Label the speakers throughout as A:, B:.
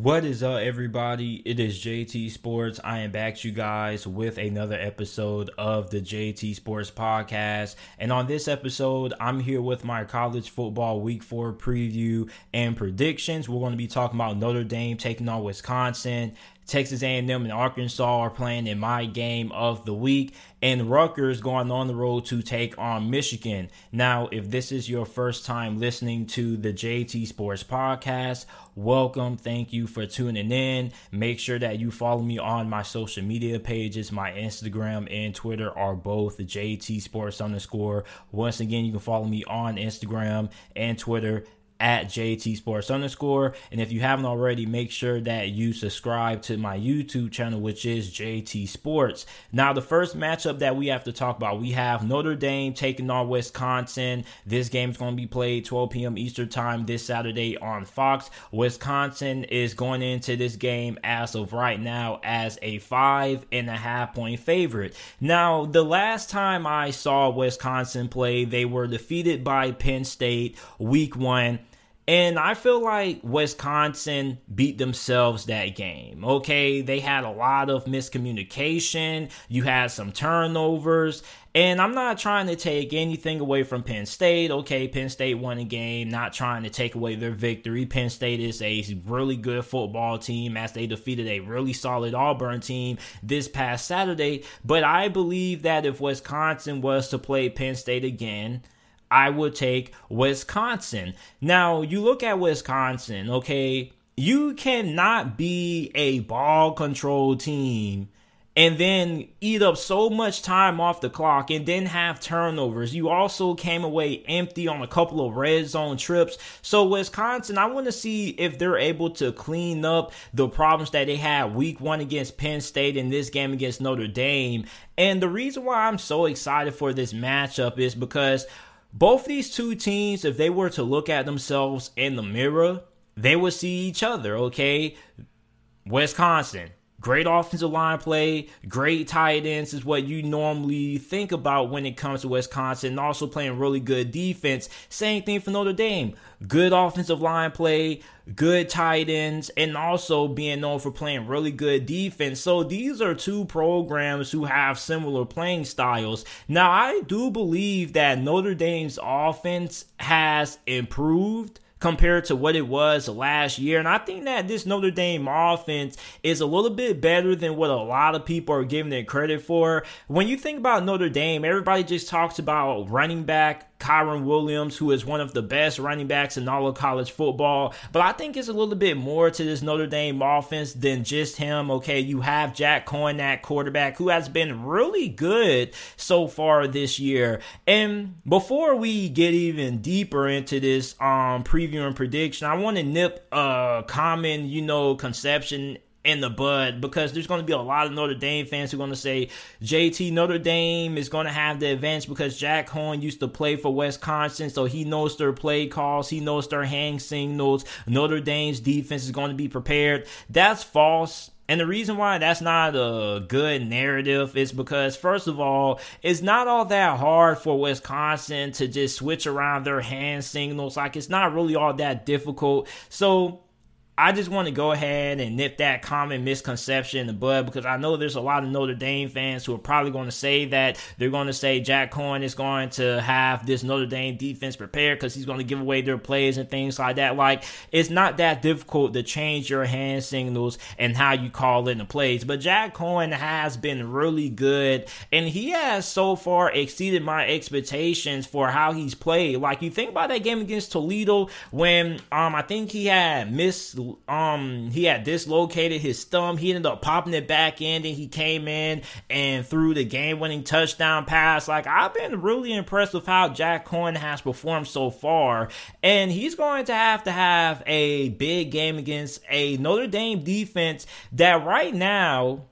A: What is up, everybody? It is JT Sports. I am back, you guys, with another episode of the JT Sports Podcast. And on this episode, I'm here with my college football week four preview and predictions. We're going to be talking about Notre Dame taking on Wisconsin, Texas A&M and Arkansas are playing in my game of the week, and Rutgers going on the road to take on Michigan. Now, if this is your first time listening to the JT Sports Podcast, welcome. Thank you for tuning in. Make sure that you follow me on my social media pages. My Instagram and Twitter are both JT Sports underscore. Once again, you can follow me on Instagram and Twitter at JT Sports underscore. And if you haven't already, make sure that you subscribe to my YouTube channel, which is JT Sports. Now, the first matchup that we have to talk about, we have Notre Dame taking on Wisconsin. This game is going to be played 12 p.m. Eastern time this Saturday on Fox. Wisconsin is going into this game as of right now as a five and a half point favorite. Now, the last time I saw Wisconsin play, they were defeated by Penn State week one. And I feel like Wisconsin beat themselves that game. Okay, they had a lot of miscommunication, you had some turnovers, and I'm not trying to take anything away from Penn State. Okay, Penn State won a game, not trying to take away their victory. Penn State is a really good football team as they defeated a really solid Auburn team this past Saturday. But I believe that if Wisconsin was to play Penn State again, I would take Wisconsin. Now, you look at Wisconsin, okay? You cannot be a ball control team and then eat up so much time off the clock and then have turnovers. You also came away empty on a couple of red zone trips. So, Wisconsin, I want to see if they're able to clean up the problems that they had week one against Penn State and this game against Notre Dame. And the reason why I'm so excited for this matchup is because both these two teams, if they were to look at themselves in the mirror, they would see each other, okay? Wisconsin, great offensive line play, great tight ends is what you normally think about when it comes to Wisconsin, and also playing really good defense. Same thing for Notre Dame. Good offensive line play, good tight ends, and also being known for playing really good defense. So these are two programs who have similar playing styles. Now, I do believe that Notre Dame's offense has improved compared to what it was last year. And I think that this Notre Dame offense is a little bit better than what a lot of people are giving it credit for. When you think about Notre Dame, everybody just talks about running back Kyren Williams, who is one of the best running backs in all of college football. But I think it's a little bit more to this Notre Dame offense than just him. Okay, you have Jack Coan, that quarterback, who has been really good so far this year. And before we get even deeper into this um preview and prediction, I want to nip a common, you know, conception in the bud because there's going to be a lot of Notre Dame fans who are going to say JT Notre Dame is going to have the advantage because Jack Coan used to play for Wisconsin, so he knows their play calls, he knows their hand signals. Notre Dame's defense is going to be prepared. That's false. And the reason why that's not a good narrative is because, first of all, it's not all that hard for Wisconsin to just switch around their hand signals. Like, it's not really all that difficult. So, I just want to go ahead and nip that common misconception in the bud because I know there's a lot of Notre Dame fans who are probably going to say that they're going to say Jack Coan is going to have this Notre Dame defense prepared because he's going to give away their plays and things like that. Like, it's not that difficult to change your hand signals and how you call in the plays. But Jack Coan has been really good and he has so far exceeded my expectations for how he's played. Like, you think about that game against Toledo when um I think he had missed um he had dislocated his thumb. He ended up popping it back in, and he came in and threw the game-winning touchdown pass. Like I've been really impressed with how Jack Coan has performed so far, and he's going to have to have a big game against a Notre Dame defense that right now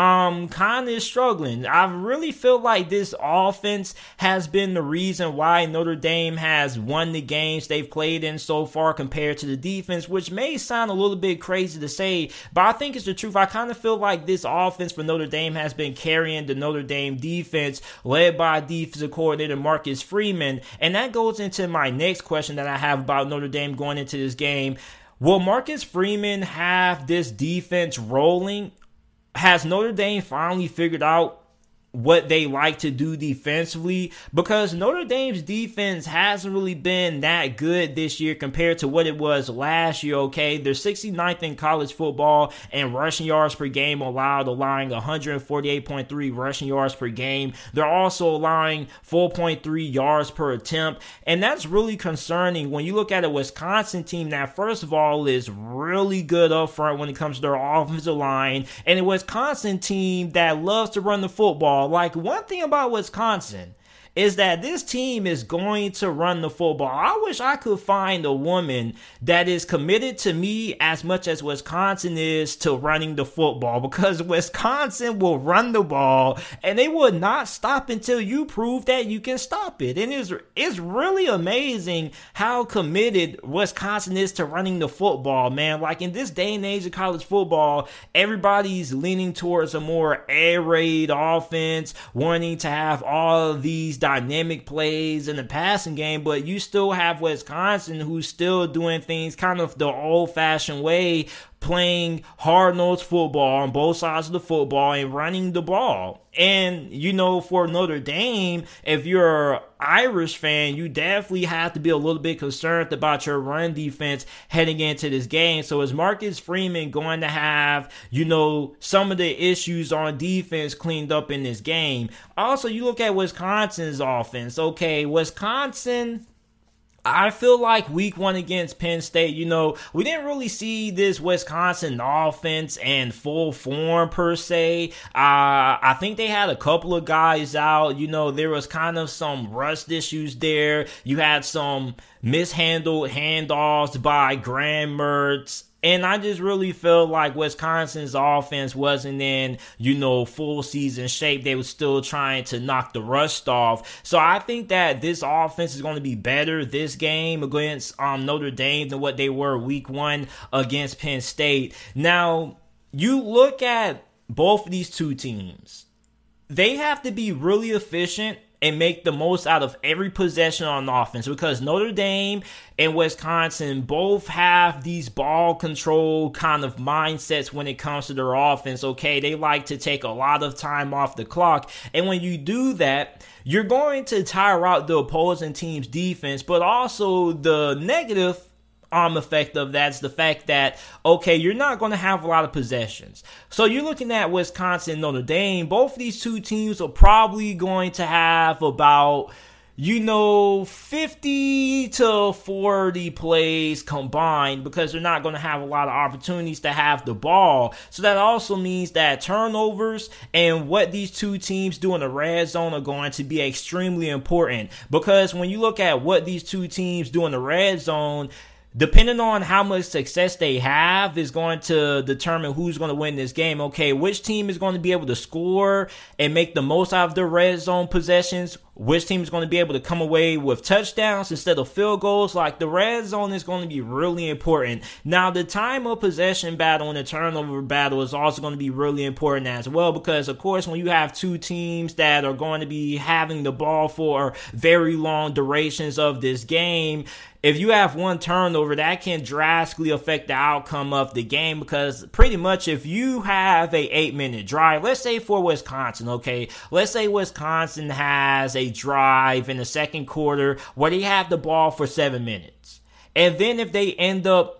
A: um kind of struggling. I really feel like this offense has been the reason why Notre Dame has won the games they've played in so far compared to the defense, which may sound a little bit crazy to say, but I think it's the truth. I kind of feel like this offense for Notre Dame has been carrying the Notre Dame defense led by defensive coordinator Marcus Freeman, and that goes into my next question that I have about Notre Dame going into this game Will Marcus Freeman have this defense rolling? Has Notre Dame finally figured out what they like to do defensively because Notre Dame's defense hasn't really been that good this year compared to what it was last year, okay? They're 69th in college football and rushing yards per game allowed, allowing 148.3 rushing yards per game. They're also allowing 4.3 yards per attempt, and that's really concerning when you look at a Wisconsin team that, first of all, is really good up front when it comes to their offensive line, and a Wisconsin team that loves to run the football like one thing about Wisconsin is that this team is going to run the football. I wish I could find a woman that is committed to me as much as Wisconsin is to running the football because Wisconsin will run the ball and they will not stop until you prove that you can stop it. And it's, it's really amazing how committed Wisconsin is to running the football, man. Like in this day and age of college football, everybody's leaning towards a more air raid offense, wanting to have all of these dynamic plays in the passing game, but you still have Wisconsin who's still doing things kind of the old fashioned way, playing hard nosed football on both sides of the football and running the ball. And, you know, for Notre Dame, if you're an Irish fan, you definitely have to be a little bit concerned about your run defense heading into this game. So is Marcus Freeman going to have, you know, some of the issues on defense cleaned up in this game? Also, you look at Wisconsin's offense. Okay, Wisconsin I feel like week one against Penn State, you know, we didn't really see this Wisconsin offense in full form per se. Uh, I think they had a couple of guys out. You know, there was kind of some rust issues there. You had some mishandled handoffs by Graham Mertz and I just really feel like Wisconsin's offense wasn't in, you know, full season shape. They were still trying to knock the rust off. So I think that this offense is going to be better this game against um, Notre Dame than what they were week one against Penn State. Now, you look at both of these two teams, they have to be really efficient and make the most out of every possession on offense because Notre Dame and Wisconsin both have these ball control kind of mindsets when it comes to their offense. Okay, they like to take a lot of time off the clock. And when you do that, you're going to tire out the opposing team's defense, but also the negative arm effect of that's the fact that okay, you're not going to have a lot of possessions. So you're looking at Wisconsin, Notre Dame. Both these two teams are probably going to have about you know, 50 to 40 plays combined because they're not going to have a lot of opportunities to have the ball. So that also means that turnovers and what these two teams do in the red zone are going to be extremely important because when you look at what these two teams do in the red zone, depending on how much success they have is going to determine who's going to win this game. Okay, which team is going to be able to score and make the most out of their red zone possessions? Which team is going to be able to come away with touchdowns instead of field goals? Like the red zone is going to be really important. Now, the time of possession battle and the turnover battle is also going to be really important as well because, of course, when you have two teams that are going to be having the ball for very long durations of this game, if you have one turnover, that can drastically affect the outcome of the game because pretty much if you have a eight minute drive, let's say for Wisconsin, okay, let's say Wisconsin has a drive in the second quarter where they have the ball for seven minutes. And then if they end up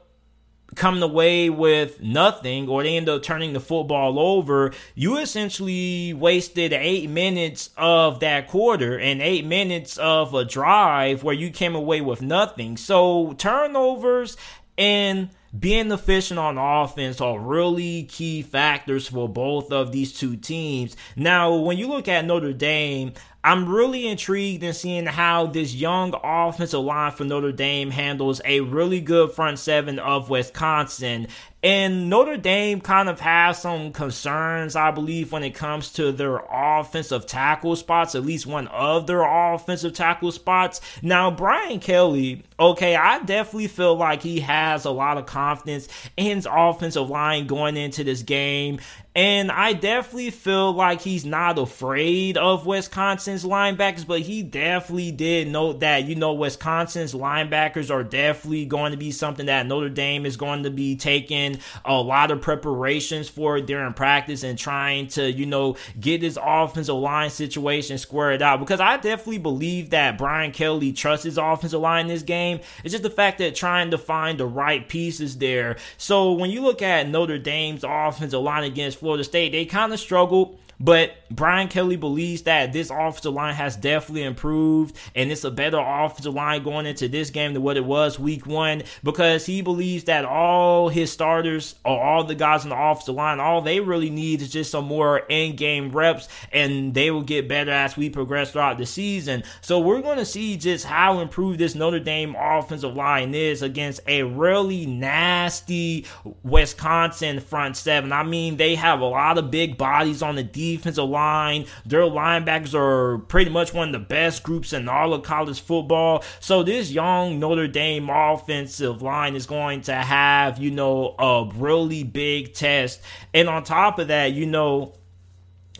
A: coming away with nothing or they end up turning the football over, you essentially wasted eight minutes of that quarter and eight minutes of a drive where you came away with nothing. So turnovers and being efficient on offense are really key factors for both of these two teams. Now, when you look at Notre Dame, I'm really intrigued in seeing how this young offensive line for Notre Dame handles a really good front seven of Wisconsin. And Notre Dame kind of has some concerns, I believe, when it comes to their offensive tackle spots, at least one of their offensive tackle spots. Now, Brian Kelly, okay, I definitely feel like he has a lot of confidence in his offensive line going into this game. And I definitely feel like he's not afraid of Wisconsin's linebackers, but he definitely did note that, you know, Wisconsin's linebackers are definitely going to be something that Notre Dame is going to be taking a lot of preparations for it during practice and trying to, you know, get his offensive line situation squared out. Because I definitely believe that Brian Kelly trusts his offensive line in this game. It's just the fact that trying to find the right pieces there. So when you look at Notre Dame's offensive line against Florida State, they kind of struggled but Brian Kelly believes that this offensive line has definitely improved and it's a better offensive line going into this game than what it was week one because he believes that all his starters or all the guys on the offensive line, all they really need is just some more in game reps and they will get better as we progress throughout the season. So we're going to see just how improved this Notre Dame offensive line is against a really nasty Wisconsin front seven. I mean, they have a lot of big bodies on the defense defensive line. Their linebackers are pretty much one of the best groups in all of college football. So this young Notre Dame offensive line is going to have, you know, a really big test. And on top of that, you know,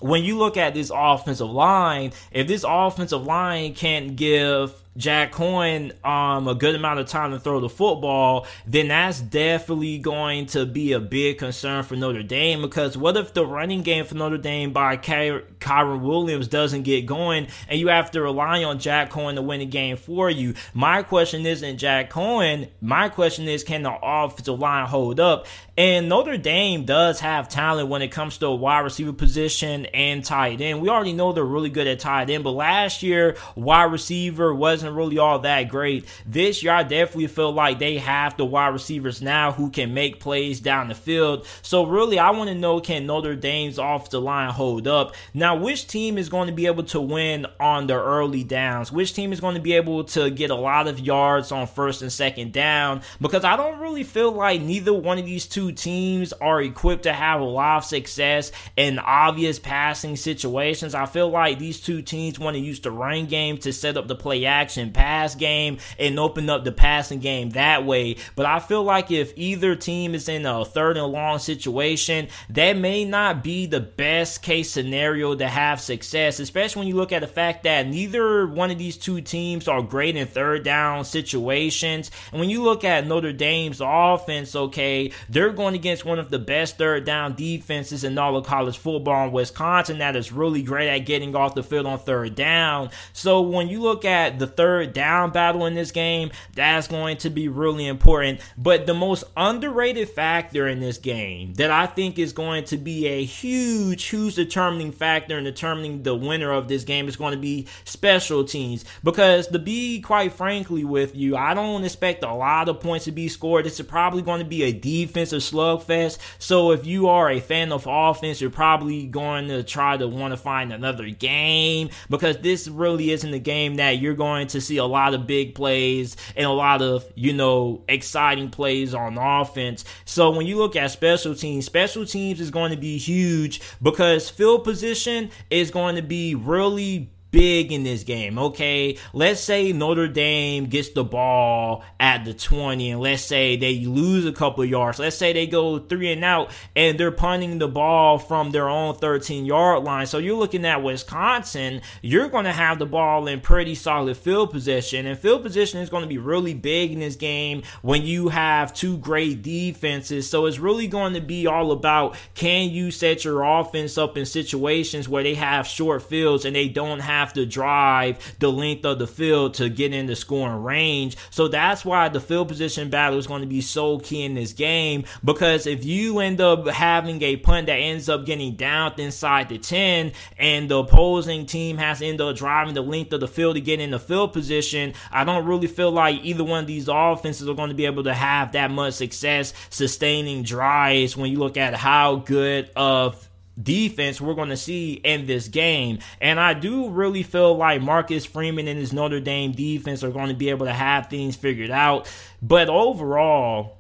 A: when you look at this offensive line, if this offensive line can't give Jack Coan um, a good amount of time to throw the football, then that's definitely going to be a big concern for Notre Dame. Because what if the running game for Notre Dame by Ky- Kyren Williams doesn't get going, and you have to rely on Jack Coan to win the game for you? My question isn't Jack Coan. My question is, can the offensive line hold up? And Notre Dame does have talent when it comes to a wide receiver position and tight end. We already know they're really good at tight end, but last year wide receiver was wasn't really all that great. This year, I definitely feel like they have the wide receivers now who can make plays down the field. So really, I want to know can Notre Dame's off the line hold up? Now, which team is going to be able to win on the early downs? Which team is going to be able to get a lot of yards on first and second down? Because I don't really feel like neither one of these two teams are equipped to have a lot of success in obvious passing situations. I feel like these two teams want to use the run game to set up the play action pass game and open up the passing game that way. But I feel like if either team is in a third and long situation, that may not be the best case scenario to have success, especially when you look at the fact that neither one of these two teams are great in third down situations. And when you look at Notre Dame's offense, okay, they're going against one of the best third down defenses in all of college football in Wisconsin that is really great at getting off the field on third down. So when you look at the third down battle in this game, that's going to be really important. But the most underrated factor in this game that I think is going to be a huge, huge determining factor in determining the winner of this game is going to be special teams. Because to be quite frankly with you, I don't expect a lot of points to be scored. This is probably going to be a defensive slugfest. So if you are a fan of offense, you're probably going to try to want to find another game because this really isn't a game that you're going to see a lot of big plays and a lot of, you know, exciting plays on offense. So when you look at special teams, special teams is going to be huge because field position is going to be really big in this game, okay? Let's say Notre Dame gets the ball at the 20 and let's say they lose a couple yards. Let's say they go three and out and they're punting the ball from their own 13 yard line. So you're looking at Wisconsin, you're going to have the ball in pretty solid field position and field position is going to be really big in this game when you have two great defenses. So it's really going to be all about can you set your offense up in situations where they have short fields and they don't have have to drive the length of the field to get into scoring range. So that's why the field position battle is going to be so key in this game because if you end up having a punt that ends up getting down inside the 10 and the opposing team has to end up driving the length of the field to get in the field position, I don't really feel like either one of these offenses are going to be able to have that much success sustaining drives when you look at how good of defense we're going to see in this game. And I do really feel like Marcus Freeman and his Notre Dame defense are going to be able to have things figured out. But overall,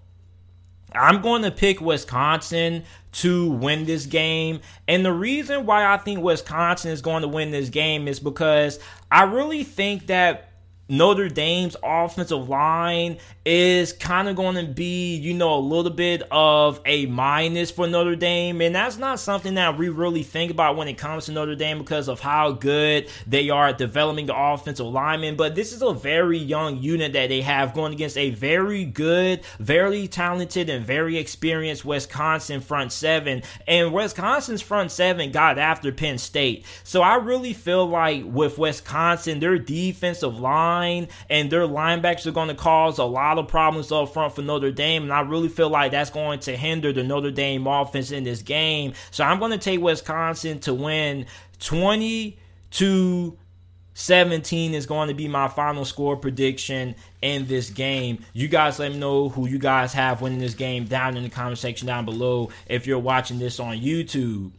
A: I'm going to pick Wisconsin to win this game. And the reason why I think Wisconsin is going to win this game is because I really think that Notre Dame's offensive line is kind of going to be, you know, a little bit of a minus for Notre Dame. And that's not something that we really think about when it comes to Notre Dame because of how good they are at developing the offensive linemen. But this is a very young unit that they have going against a very good, very talented, and very experienced Wisconsin front seven. And Wisconsin's front seven got after Penn State. So I really feel like with Wisconsin, their defensive line, line and their linebackers are going to cause a lot of problems up front for Notre Dame. And I really feel like that's going to hinder the Notre Dame offense in this game. So I'm going to take Wisconsin to win 20 to 17 is going to be my final score prediction in this game. You guys let me know who you guys have winning this game down in the comment section down below if you're watching this on YouTube.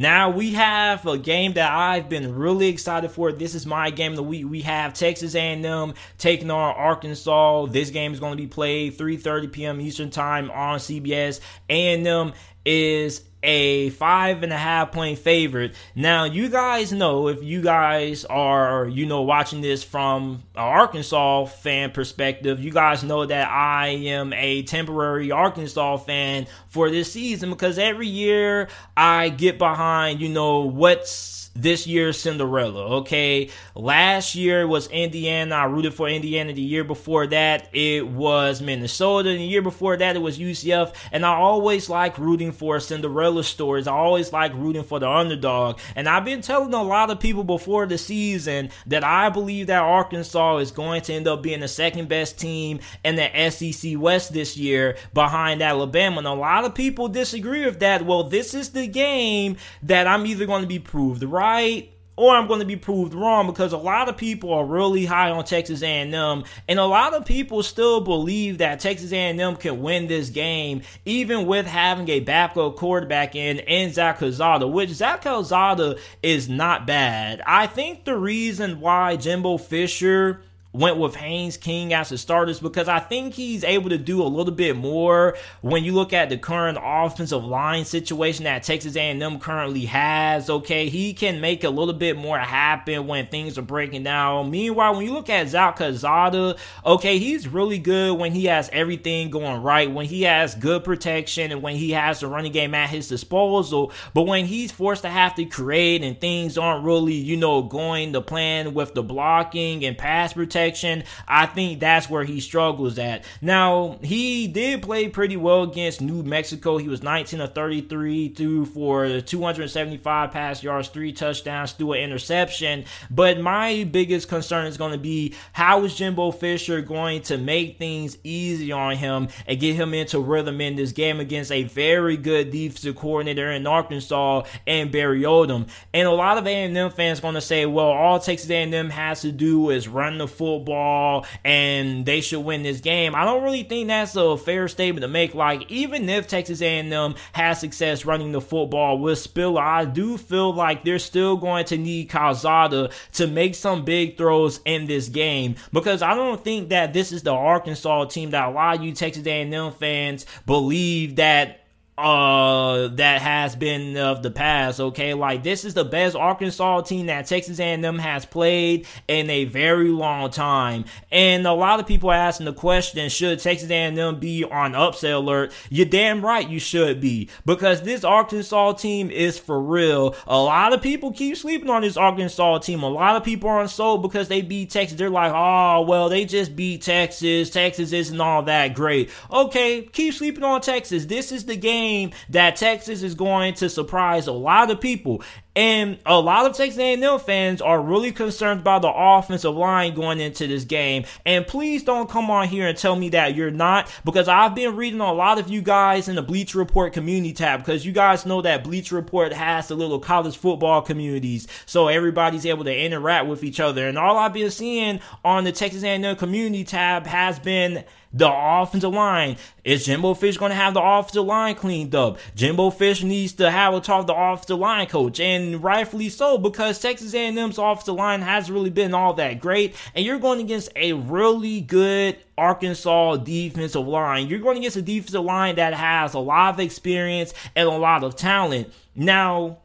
A: Now we have a game that I've been really excited for. This is my game of the week. We have Texas A&M taking on Arkansas. This game is going to be played 3:30 p.m. Eastern Time on CBS. A&M is a five and a half point favorite. Now, you guys know if you guys are, you know, watching this from an Arkansas fan perspective, you guys know that I am a temporary Arkansas fan for this season because every year I get behind, you know, what's this year's Cinderella. Okay, last year was Indiana. I rooted for Indiana. The year before that, it was Minnesota. The year before that, it was UCF. And I always like rooting for Cinderella stories. I always like rooting for the underdog. And I've been telling a lot of people before the season that I believe that Arkansas is going to end up being the second best team in the SEC West this year behind Alabama. And a lot of people disagree with that. Well, this is the game that I'm either going to be proved right right or I'm going to be proved wrong because a lot of people are really high on Texas A&M and a lot of people still believe that Texas A&M can win this game even with having a backup quarterback in in Zach Calzada, which Zach Calzada is not bad. I think the reason why Jimbo Fisher went with Haynes King as the starters because I think he's able to do a little bit more when you look at the current offensive line situation that Texas A&M currently has. Okay, he can make a little bit more happen when things are breaking down. Meanwhile, when you look at Zach Calzada, okay, he's really good when he has everything going right, when he has good protection and when he has the running game at his disposal. But when he's forced to have to create and things aren't really, you know, going the plan with the blocking and pass protection protection, I think that's where he struggles at. Now, he did play pretty well against New Mexico. He was 19 of 33, through for 275 pass yards, three touchdowns, threw an interception. But my biggest concern is going to be how is Jimbo Fisher going to make things easy on him and get him into rhythm in this game against a very good defensive coordinator in Arkansas and Barry Odom. And a lot of A&M fans going to say, well, all Texas A&M has to do is run the full football and they should win this game. I don't really think that's a fair statement to make. Like even if Texas A&M has success running the football with Spiller, I do feel like they're still going to need Calzada to make some big throws in this game because I don't think that this is the Arkansas team that a lot of you Texas A&M fans believe that uh that has been of the past okay? Like this is the best arkansas team that texas a&m has played in a very long time. And a lot of people are asking the question should texas a&m be on upset alert? You're damn right you should be because this arkansas team is for real. A lot of people keep sleeping on this arkansas team. A lot of people aren't sold because they beat texas. They're like oh well they just beat texas. Texas isn't all that great. Okay keep sleeping on texas. This is the game game that Texas is going to surprise a lot of people. And a lot of Texas A&M fans are really concerned about the offensive line going into this game. And please don't come on here and tell me that you're not, because I've been reading a lot of you guys in the Bleacher Report community tab, because you guys know that Bleacher Report has the little college football communities, so everybody's able to interact with each other. And all I've been seeing on the Texas A&M community tab has been the offensive line. Is Jimbo Fish going to have the offensive line cleaned up? Jimbo Fish needs to have a talk to the offensive line coach. And and rightfully so because Texas A&M's offensive line hasn't really been all that great, and you're going against a really good Arkansas defensive line. You're going against a defensive line that has a lot of experience and a lot of talent. Now,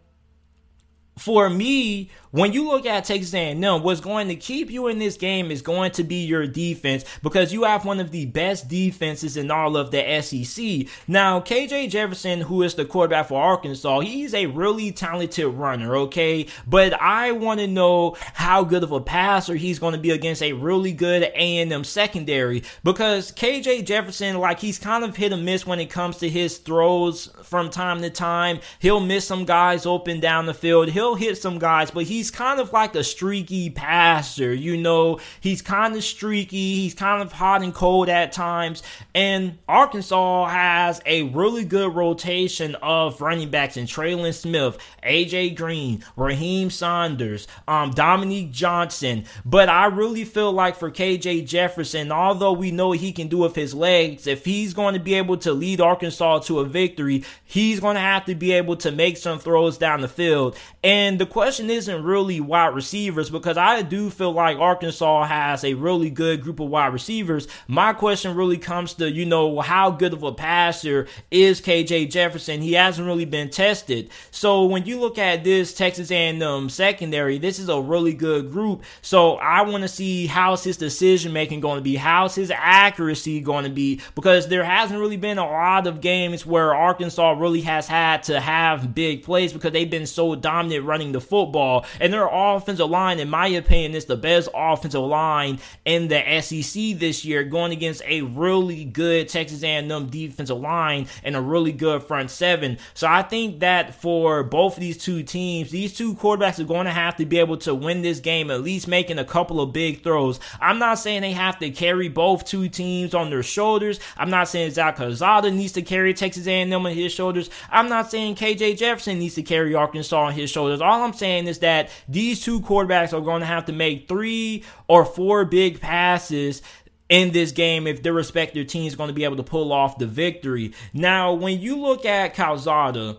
A: for me, when you look at Texas A&M, what's going to keep you in this game is going to be your defense because you have one of the best defenses in all of the SEC. Now, KJ Jefferson, who is the quarterback for Arkansas, he's a really talented runner, okay? But I want to know how good of a passer he's going to be against a really good A&M secondary because KJ Jefferson, like he's kind of hit or miss when it comes to his throws from time to time. He'll miss some guys open down the field. He'll hit some guys, but he's he's kind of like a streaky passer. You know, he's kind of streaky. He's kind of hot and cold at times. And Arkansas has a really good rotation of running backs in Trelon Smith, AJ Green, Raheem Sanders, um, Dominique Johnson. But I really feel like for KJ Jefferson, although we know he can do with his legs, if he's going to be able to lead Arkansas to a victory, he's going to have to be able to make some throws down the field. And the question isn't really really wide receivers because I do feel like Arkansas has a really good group of wide receivers. My question really comes to, you know, how good of a passer is KJ Jefferson? He hasn't really been tested. So when you look at this Texas A&M secondary, this is a really good group. So I want to see how's his decision making going to be? How's his accuracy going to be? Because there hasn't really been a lot of games where Arkansas really has had to have big plays because they've been so dominant running the football. Their offensive line, in my opinion, is the best offensive line in the SEC this year, going against a really good Texas A&M defensive line and a really good front seven. So I think that for both of these two teams, these two quarterbacks are going to have to be able to win this game, at least making a couple of big throws. I'm not saying they have to carry both two teams on their shoulders. I'm not saying Zach Calzada needs to carry Texas A&M on his shoulders. I'm not saying KJ Jefferson needs to carry Arkansas on his shoulders. All I'm saying is that these two quarterbacks are going to have to make three or four big passes in this game if their respective teams going to be able to pull off the victory. Now, when you look at Calzada,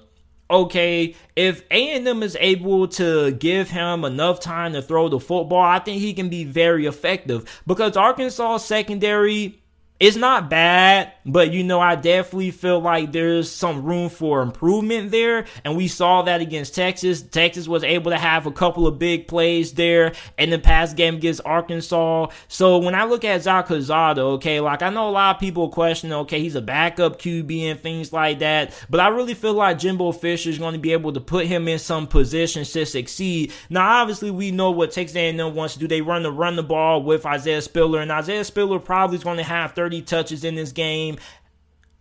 A: okay, if A&M is able to give him enough time to throw the football, I think he can be very effective because Arkansas secondary is not bad, but you know, I definitely feel like there's some room for improvement there. And we saw that against Texas. Texas was able to have a couple of big plays there in the past game against Arkansas. So when I look at Zach Calzada, okay, like I know a lot of people question, okay, he's a backup QB and things like that. But I really feel like Jimbo Fisher is going to be able to put him in some positions to succeed. Now, obviously, we know what Texas A&M wants to do. They run the run the ball with Isaiah Spiller, and Isaiah Spiller probably is going to have 30 30 touches in this game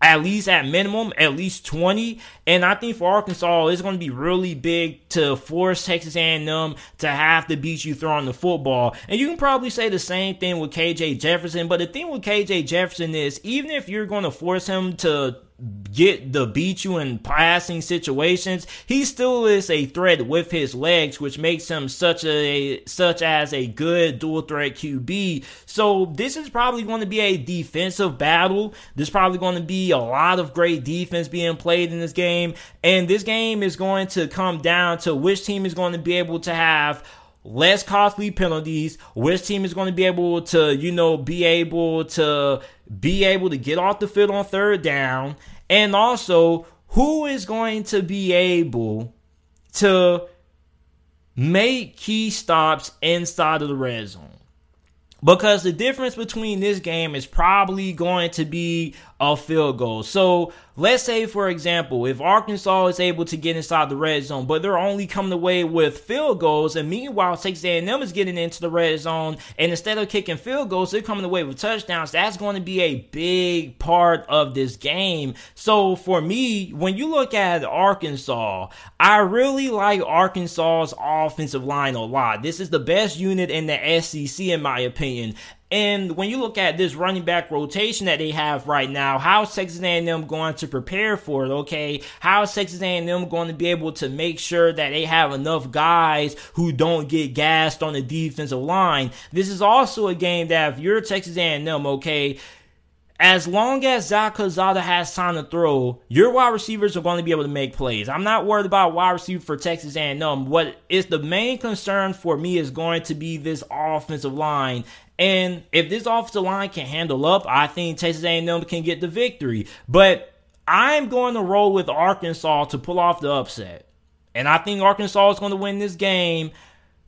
A: at least at minimum, at least 20. And I think for Arkansas, it's going to be really big to force Texas A&M to have to beat you throwing the football. And you can probably say the same thing with KJ Jefferson. But the thing with KJ Jefferson is, even if you're going to force him to get the beat you in passing situations, he still is a threat with his legs, which makes him such a such as a good dual threat QB. So this is probably going to be a defensive battle. There's probably going to be a lot of great defense being played in this game, and this game is going to come down to which team is going to be able to have less costly penalties, which team is going to be able to, you know, be able to be able to get off the field on third down, and also who is going to be able to make key stops inside of the red zone. Because the difference between this game is probably going to be a field goal. So let's say, for example, if Arkansas is able to get inside the red zone, but they're only coming away with field goals, and meanwhile Texas A&M is getting into the red zone, and instead of kicking field goals, they're coming away with touchdowns. That's going to be a big part of this game. So for me, when you look at Arkansas, I really like Arkansas's offensive line a lot. This is the best unit in the SEC, in my opinion. And when you look at this running back rotation that they have right now, how is Texas A&M going to prepare for it? Okay, how is Texas A&M going to be able to make sure that they have enough guys who don't get gassed on the defensive line? This is also a game that if you're Texas A&M, okay, as long as Zach Calzada has time to throw, your wide receivers are going to be able to make plays. I'm not worried about wide receiver for Texas A&M. What is the main concern for me is going to be this offensive line. And if this offensive line can handle up, I think Texas A&M can get the victory. But I'm going to roll with Arkansas to pull off the upset. And I think Arkansas is going to win this game.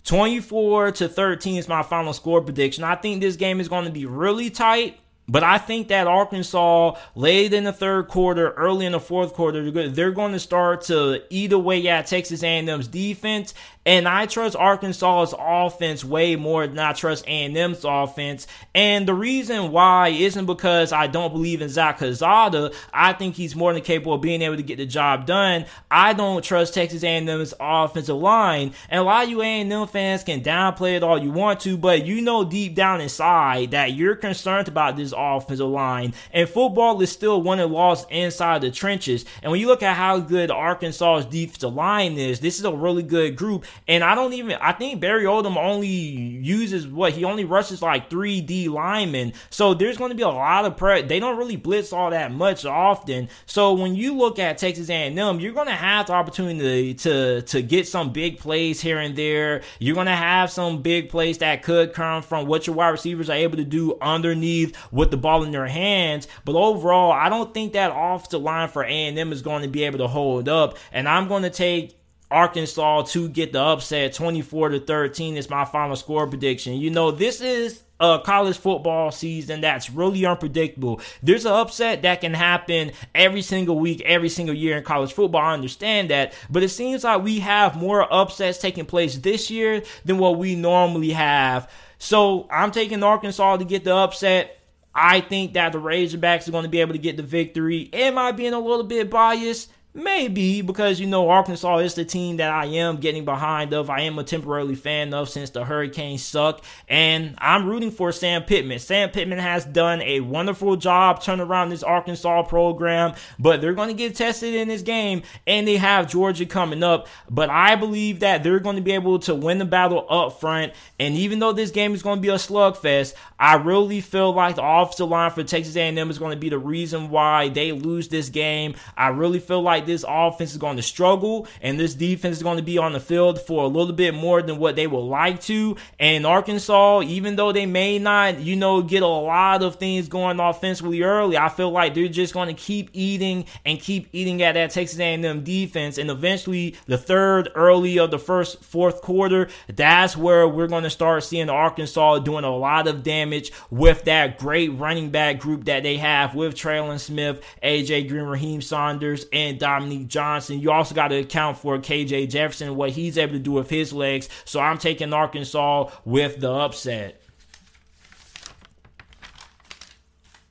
A: 24 to 13 is my final score prediction. I think this game is going to be really tight. But I think that Arkansas, late in the third quarter, early in the fourth quarter, they're going to start to eat away at Texas A&M's defense, and I trust Arkansas's offense way more than I trust A&M's offense. And the reason why isn't because I don't believe in Zach Calzada. I think he's more than capable of being able to get the job done. I don't trust Texas A&M's offensive line. And a lot of you A&M fans can downplay it all you want to, but you know deep down inside that you're concerned about this offensive line. And football is still won and lost inside the trenches. And when you look at how good Arkansas's defensive line is, this is a really good group. And I don't even, I think Barry Odom only uses what? He only rushes like 3D linemen. So there's going to be a lot of press. They don't really blitz all that much often. So when you look at Texas A&M, you're going to have the opportunity to, to get some big plays here and there. You're going to have some big plays that could come from what your wide receivers are able to do underneath with the ball in their hands. But overall, I don't think that off the line for A&M is going to be able to hold up. And I'm going to take Arkansas to get the upset 24 to 13 is my final score prediction. You know, this is a college football season that's really unpredictable. There's an upset that can happen every single week, every single year in college football. I understand that, but it seems like we have more upsets taking place this year than what we normally have. So I'm taking Arkansas to get the upset. I think that the Razorbacks are going to be able to get the victory. Am I being a little bit biased? Maybe because you know Arkansas is the team that I am getting behind of. I am a temporarily fan of since the Hurricanes suck, and I'm rooting for Sam Pittman. Sam Pittman has done a wonderful job turning around this Arkansas program, but they're going to get tested in this game, and they have Georgia coming up. But I believe that they're going to be able to win the battle up front, and even though this game is going to be a slugfest, I really feel like the offensive line for Texas A&M is going to be the reason why they lose this game. I really feel like this offense is going to struggle and this defense is going to be on the field for a little bit more than what they would like to. And Arkansas, even though they may not, you know, get a lot of things going offensively early, I feel like they're just going to keep eating and keep eating at that Texas A&M defense. And eventually, the third early of the first fourth quarter, that's where we're going to start seeing Arkansas doing a lot of damage with that great running back group that they have with Trelon Smith, AJ Green, Raheem Sanders, and Dominique Johnson. You also got to account for KJ Jefferson, what he's able to do with his legs. So I'm taking Arkansas with the upset.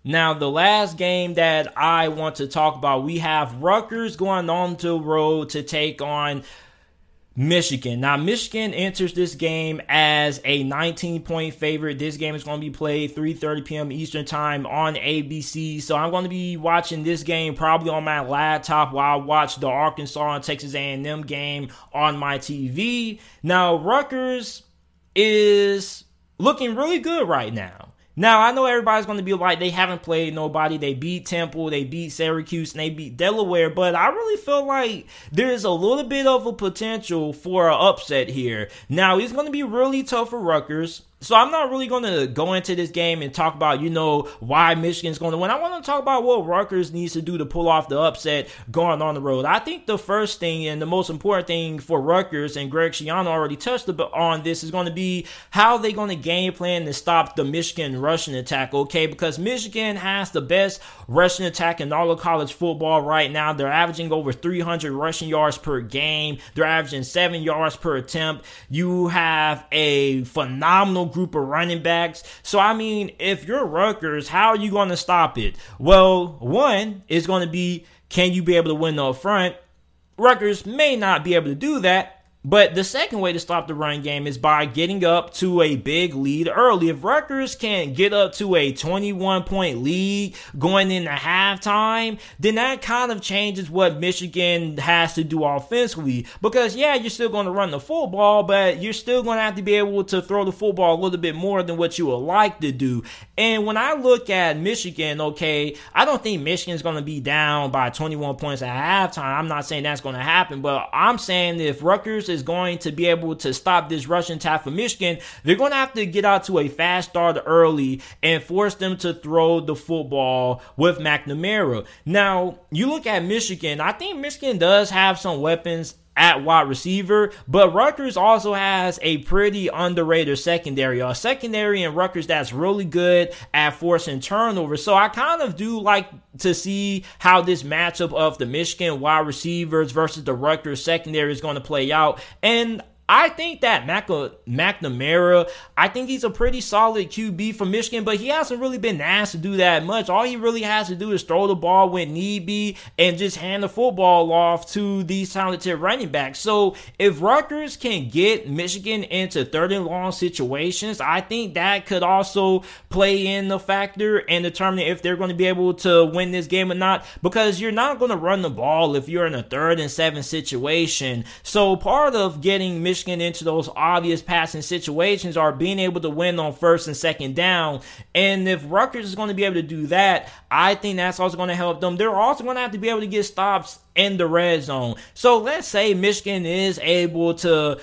A: Now, the last game that I want to talk about, we have Rutgers going on the road to take on Michigan. Now, Michigan enters this game as a 19 point favorite. This game is going to be played 3:30 p.m. Eastern Time on ABC. So I'm going to be watching this game probably on my laptop while I watch the Arkansas and Texas A&M game on my TV. Now, Rutgers is looking really good right now. Now I know everybody's going to be like they haven't played nobody. They beat Temple, they beat Syracuse, and they beat Delaware. But I really feel like there's a little bit of a potential for an upset here. Now it's going to be really tough for Rutgers. So I'm not really going to go into this game and talk about, you know, why Michigan's going to win. I want to talk about what Rutgers needs to do to pull off the upset going on the road. I think the first thing and the most important thing for Rutgers, and Greg Schiano already touched on this, is going to be how they're going to game plan to stop the Michigan rushing attack, okay? Because Michigan has the best rushing attack in all of college football right now. They're averaging over 300 rushing yards per game. They're averaging seven yards per attempt. You have a phenomenal group of running backs. So, I mean, if you're Rutgers, how are you going to stop it? Well, one is going to be can you be able to win up front? Rutgers may not be able to do that, But the second way to stop the run game is by getting up to a big lead early. If Rutgers can't get up to a 21 point lead going into halftime, then that kind of changes what Michigan has to do offensively. Because, yeah, you're still going to run the football, but you're still going to have to be able to throw the football a little bit more than what you would like to do. And when I look at Michigan, okay, I don't think Michigan's going to be down by 21 points at halftime. I'm not saying that's going to happen, but I'm saying if Rutgers is going to be able to stop this rushing attack for Michigan, they're going to have to get out to a fast start early and force them to throw the football with McNamara. Now, you look at Michigan, I think Michigan does have some weapons at wide receiver, but Rutgers also has a pretty underrated secondary, a secondary in Rutgers that's really good at forcing turnovers. So I kind of do like to see how this matchup of the Michigan wide receivers versus the Rutgers secondary is going to play out. And I think that Mac- uh, McNamara, I think he's a pretty solid QB for Michigan, but he hasn't really been asked to do that much. All he really has to do is throw the ball when need be and just hand the football off to these talented running backs. So if Rutgers can get Michigan into third and long situations, I think that could also play in the factor and determine if they're going to be able to win this game or not, because you're not going to run the ball if you're in a third and seven situation. So part of getting Michigan Michigan into those obvious passing situations are being able to win on first and second down. And if Rutgers is going to be able to do that, I think that's also going to help them. They're also going to have to be able to get stops in the red zone. So let's say Michigan is able to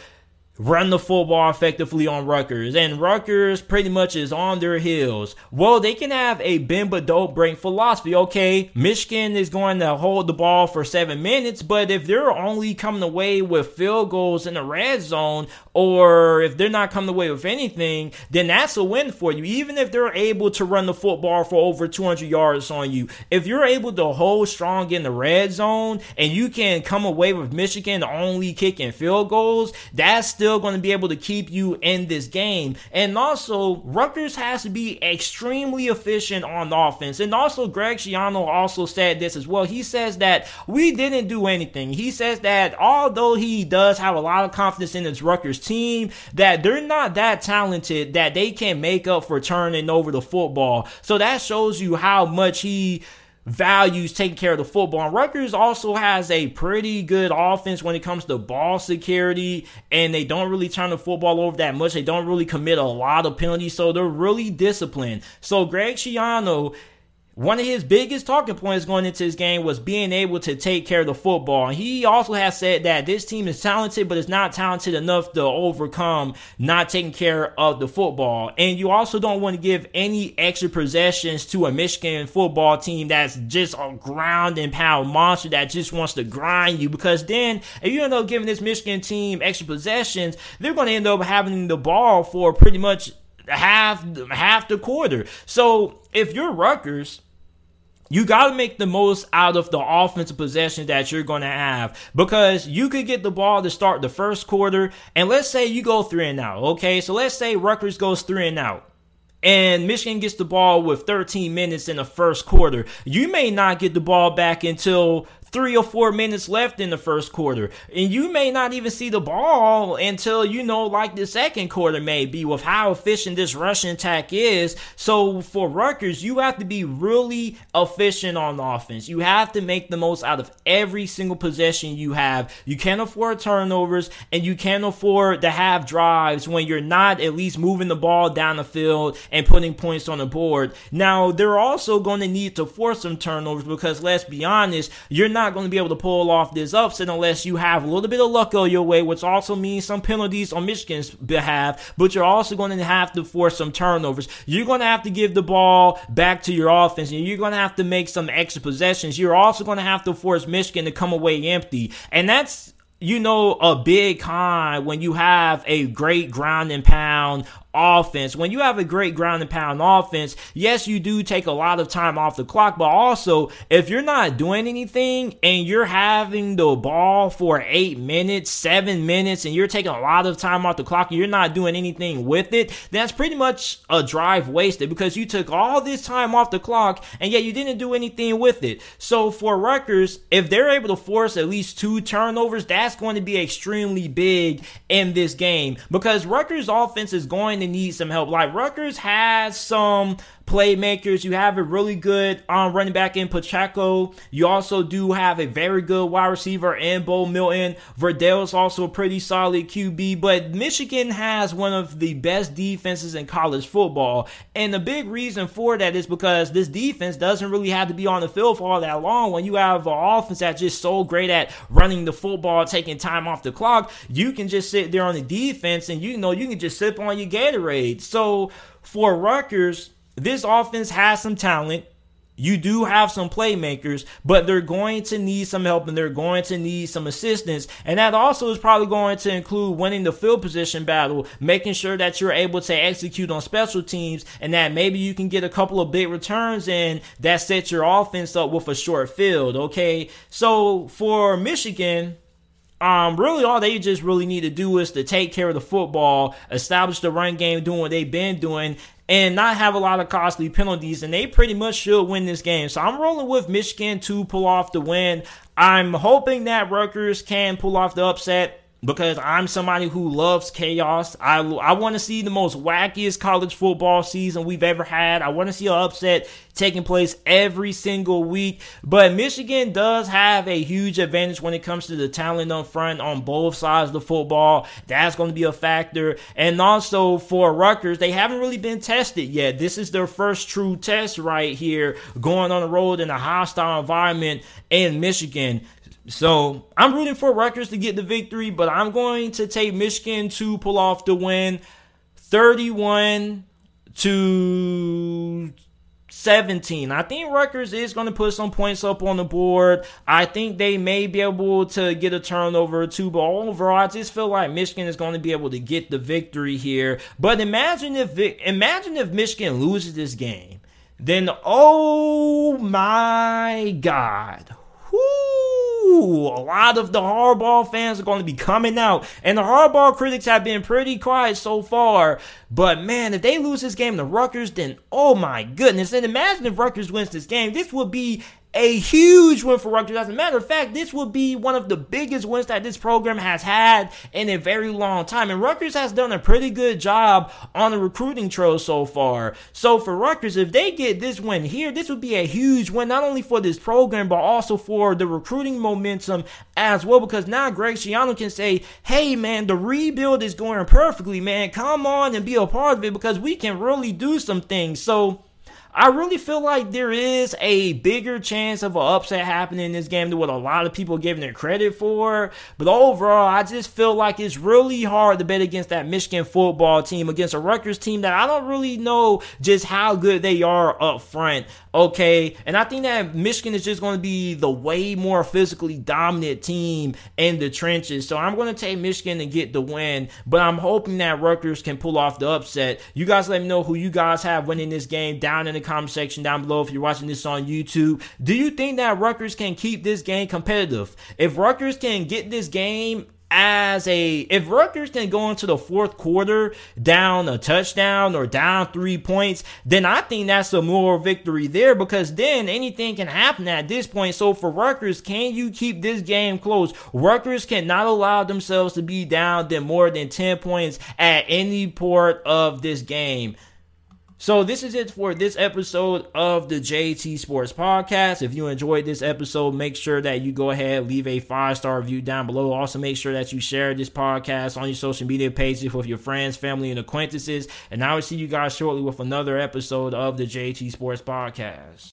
A: run the football effectively on Rutgers, and Rutgers pretty much is on their heels. Well, they can have a bend but don't break philosophy. Okay, Michigan is going to hold the ball for seven minutes, but if they're only coming away with field goals in the red zone, or if they're not coming away with anything, then that's a win for you. Even if they're able to run the football for over 200 yards on you, if you're able to hold strong in the red zone and you can come away with Michigan only kicking field goals, that's still going to be able to keep you in this game. And also, Rutgers has to be extremely efficient on offense. And also, Greg Schiano also said this as well. He says that we didn't do anything. He says that although he does have a lot of confidence in his Rutgers team, that they're not that talented that they can make up for turning over the football. So that shows you how much he values taking care of the football. And Rutgers also has a pretty good offense when it comes to ball security, and they don't really turn the football over that much. They don't really commit a lot of penalties, so they're really disciplined. So Greg Schiano one of his biggest talking points going into this game was being able to take care of the football. And he also has said that this team is talented, but it's not talented enough to overcome not taking care of the football. And you also don't want to give any extra possessions to a Michigan football team that's just a ground and pound monster that just wants to grind you. Because then, if you end up giving this Michigan team extra possessions, they're going to end up having the ball for pretty much half half the quarter. So if you're Rutgers, you got to make the most out of the offensive possession that you're going to have because you could get the ball to start the first quarter, and let's say you go three and out. Okay, so let's say Rutgers goes three and out and Michigan gets the ball with 13 minutes in the first quarter. You may not get the ball back until three or four minutes left in the first quarter. And you may not even see the ball until, you know, like the second quarter may be with how efficient this rushing attack is. So for Rutgers, you have to be really efficient on offense. You have to make the most out of every single possession you have. You can't afford turnovers and you can't afford to have drives when you're not at least moving the ball down the field and putting points on the board. Now, they're also going to need to force some turnovers because let's be honest, you're not not going to be able to pull off this upset unless you have a little bit of luck go your way, which also means some penalties on Michigan's behalf, but you're also going to have to force some turnovers. You're going to have to give the ball back to your offense, and you're going to have to make some extra possessions. You're also going to have to force Michigan to come away empty. And that's you know, a big con when you have a great ground and pound offense. When you have a great ground and pound offense, yes, you do take a lot of time off the clock, but also if you're not doing anything and you're having the ball for eight minutes, seven minutes, and you're taking a lot of time off the clock and you're not doing anything with it, that's pretty much a drive wasted because you took all this time off the clock and yet you didn't do anything with it. So for Rutgers, if they're able to force at least two turnovers, that's going to be extremely big in this game because Rutgers offense is going to need some help. Like Rutgers has some playmakers. You have a really good um, running back in Pacheco. You also do have a very good wide receiver in Bo Melton. Vedral is also a pretty solid QB, but Michigan has one of the best defenses in college football. And the big reason for that is because this defense doesn't really have to be on the field for all that long. When you have an offense that's just so great at running the football, taking time off the clock, you can just sit there on the defense and you know you can just sip on your Gatorade. So for Rutgers, this offense has some talent. You do have some playmakers, but they're going to need some help and they're going to need some assistance. And that also is probably going to include winning the field position battle, making sure that you're able to execute on special teams, and that maybe you can get a couple of big returns in that sets your offense up with a short field. Okay. So for Michigan, um, really all they just really need to do is to take care of the football, establish the run game, doing what they've been doing, and not have a lot of costly penalties, and they pretty much should win this game. So I'm rolling with Michigan to pull off the win. I'm hoping that Rutgers can pull off the upset because I'm somebody who loves chaos. I, I want to see the most wackiest college football season we've ever had. I want to see an upset taking place every single week. But Michigan does have a huge advantage when it comes to the talent up front on both sides of the football. That's going to be a factor. And also for Rutgers, they haven't really been tested yet. This is their first true test right here, going on the road in a hostile environment in Michigan. So I'm rooting for Rutgers to get the victory, but I'm going to take Michigan to pull off the win 31 to 17. I think Rutgers is going to put some points up on the board. I think they may be able to get a turnover or two, but overall, I just feel like Michigan is going to be able to get the victory here. But imagine if imagine if Michigan loses this game, then oh my God, A lot of the Harbaugh fans are going to be coming out. And the Harbaugh critics have been pretty quiet so far. But man, if they lose this game to Rutgers, then oh my goodness. And imagine if Rutgers wins this game. This would be a huge win for Rutgers. As a matter of fact, this will be one of the biggest wins that this program has had in a very long time. And Rutgers has done a pretty good job on the recruiting trail so far. So for Rutgers, if they get this win here, this would be a huge win, not only for this program, but also for the recruiting momentum as well. Because now Greg Schiano can say, hey man, the rebuild is going perfectly, man. Come on and be a part of it because we can really do some things. So I really feel like there is a bigger chance of an upset happening in this game than what a lot of people are giving it credit for. But overall, I just feel like it's really hard to bet against that Michigan football team, against a Rutgers team that I don't really know just how good they are up front. Okay. And I think that Michigan is just going to be the way more physically dominant team in the trenches. So I'm going to take Michigan and get the win. But I'm hoping that Rutgers can pull off the upset. You guys let me know who you guys have winning this game down in the comment section down below if you're watching this on YouTube. Do you think that Rutgers can keep this game competitive? If Rutgers can get this game as a if Rutgers can go into the fourth quarter down a touchdown or down three points, then I think that's a moral victory there because then anything can happen at this point. So for Rutgers, can you keep this game close? Rutgers cannot allow themselves to be down than more than 10 points at any part of this game. So this is it for this episode of the JT Sports Podcast. If you enjoyed this episode, make sure that you go ahead leave a five star review down below. Also, make sure that you share this podcast on your social media pages with your friends, family, and acquaintances. And I will see you guys shortly with another episode of the JT Sports Podcast.